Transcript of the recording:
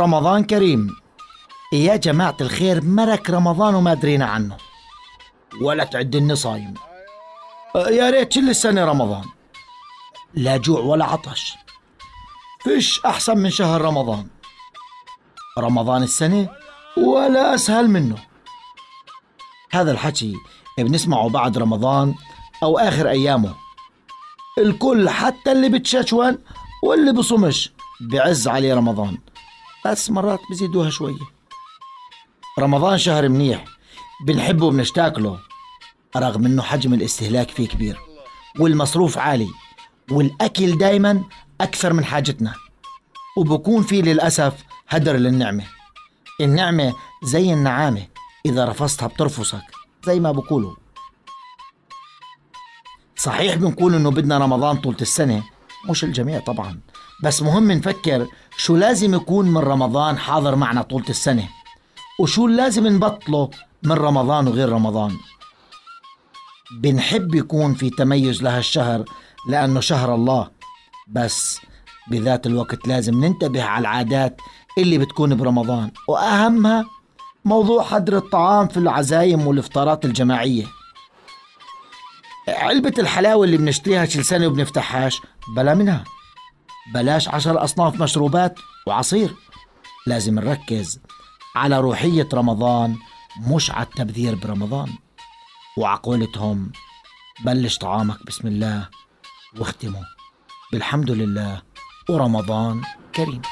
رمضان كريم. يا جماعة الخير مرك رمضان وما درينا عنه. ولا تعدني صايم يا ريت كل السنة رمضان. لا جوع ولا عطش. فيش أحسن من شهر رمضان. رمضان السنة ولا أسهل منه. هذا الحكي بنسمعه بعد رمضان أو آخر أيامه. الكل حتى اللي بتششون واللي بصمش بعز عليه رمضان. بس مرات بزيدوها شوية رمضان شهر منيح. بنحبه وبنشتاق له رغم إنه حجم الاستهلاك فيه كبير. والمصروف عالي. والأكل دايما أكثر من حاجتنا. وبكون فيه للأسف هدر للنعمة. النعمة زي النعامة. إذا رفضتها بترفصك زي ما بقولوا. صحيح بنقول إنه بدنا رمضان طولة السنة. مش الجميع طبعا. بس مهم نفكر شو لازم يكون من رمضان حاضر معنا طولة السنة؟ وشو لازم نبطله من رمضان وغير رمضان؟ بنحب يكون في تميز لهالشهر لأنه شهر الله بس بذات الوقت لازم ننتبه على العادات اللي بتكون برمضان وأهمها موضوع حدر الطعام في العزايم والإفطارات الجماعية. علبة الحلاوة اللي بنشتريها كل سنة وبنفتحهاش بلا منها. بلاش عشر أصناف مشروبات وعصير. لازم نركز على روحية رمضان مش على التبذير برمضان. وعقولتهم بلش طعامك بسم الله واختمه. بالحمد لله ورمضان كريم.